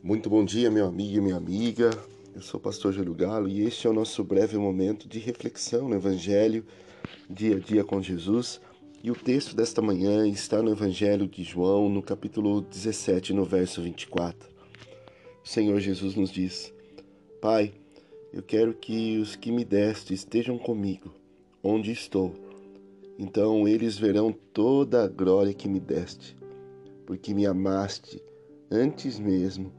Muito bom dia, meu amigo e minha amiga. Eu sou o pastor Júlio Galo e este é o nosso breve momento de reflexão no Evangelho, dia a dia com Jesus. E o texto desta manhã está no Evangelho de João, no capítulo 17, no verso 24. O Senhor Jesus nos diz: Pai, eu quero que os que me deste estejam comigo, onde estou. Então eles verão toda a glória que me deste, porque me amaste antes mesmo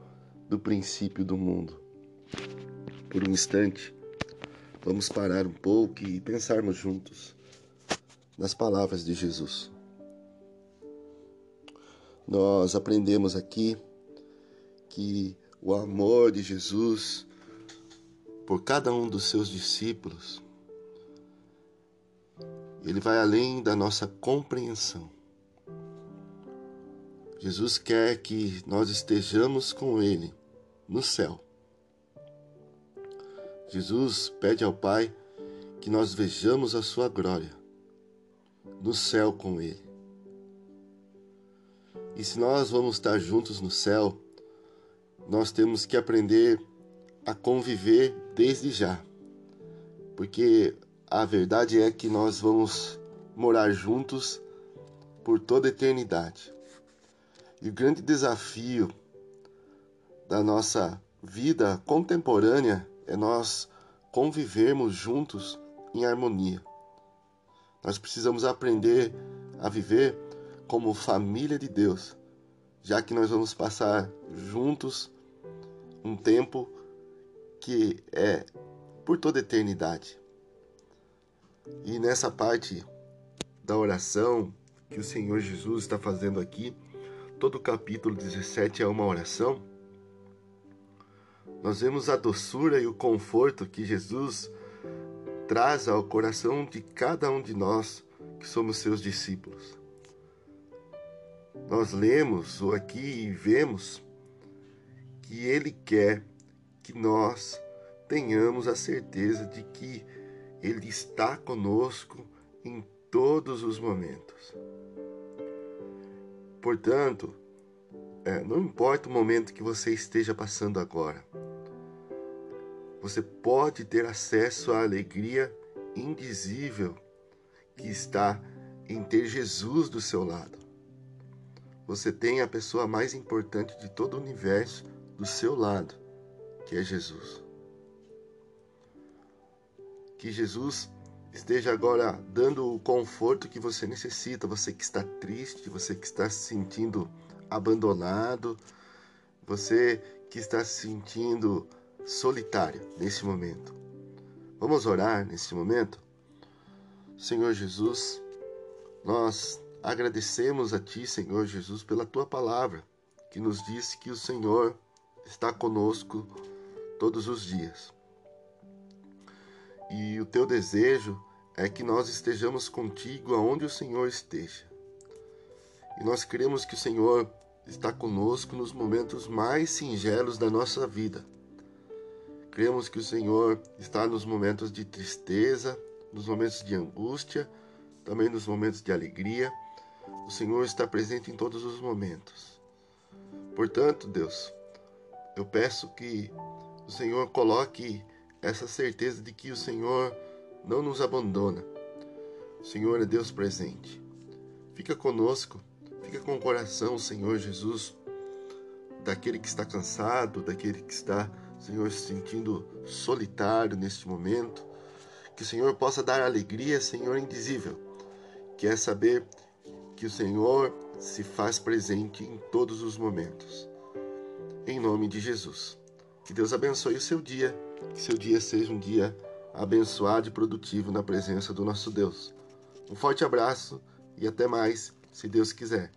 do princípio do mundo. Por um instante, vamos parar um pouco e pensarmos juntos nas palavras de Jesus. Nós aprendemos aqui que o amor de Jesus por cada um dos seus discípulos ele vai além da nossa compreensão. Jesus quer que nós estejamos com Ele no céu. Jesus pede ao Pai que nós vejamos a sua glória no céu com Ele. E se nós vamos estar juntos no céu, nós temos que aprender a conviver desde já. Porque a verdade é que nós vamos morar juntos por toda a eternidade. E o grande desafio da nossa vida contemporânea é nós convivermos juntos em harmonia. Nós precisamos aprender a viver como família de Deus, já que nós vamos passar juntos um tempo que é por toda eternidade. E nessa parte da oração que o Senhor Jesus está fazendo aqui, todo o capítulo 17 é uma oração nós vemos a doçura e o conforto que Jesus traz ao coração de cada um de nós que somos seus discípulos. Nós lemos aqui vemos que Ele quer que nós tenhamos a certeza de que Ele está conosco em todos os momentos. Portanto, é, não importa o momento que você esteja passando agora, você pode ter acesso à alegria indizível que está em ter Jesus do seu lado. Você tem a pessoa mais importante de todo o universo do seu lado, que é Jesus. Que Jesus esteja agora dando o conforto que você necessita, você que está triste, você que está se sentindo abandonado, você que está se sentindo solitário nesse momento. Vamos orar nesse momento? Senhor Jesus, nós agradecemos a Ti, Senhor Jesus, pela Tua palavra, que nos diz que o Senhor está conosco todos os dias. E o Teu desejo é que nós estejamos contigo aonde o Senhor esteja. E nós queremos que o Senhor está conosco nos momentos mais singelos da nossa vida. Cremos que o Senhor está nos momentos de tristeza, nos momentos de angústia, também nos momentos de alegria. O Senhor está presente em todos os momentos. Portanto, Deus, eu peço que o Senhor coloque essa certeza de que o Senhor não nos abandona. O Senhor é Deus presente. Fica conosco Fica com o coração, Senhor Jesus, daquele que está cansado, daquele que está, Senhor, se sentindo solitário neste momento. Que o Senhor possa dar alegria, Senhor, indizível, que é saber que o Senhor se faz presente em todos os momentos. Em nome de Jesus. Que Deus abençoe o seu dia, que seu dia seja um dia abençoado e produtivo na presença do nosso Deus. Um forte abraço e até mais, se Deus quiser.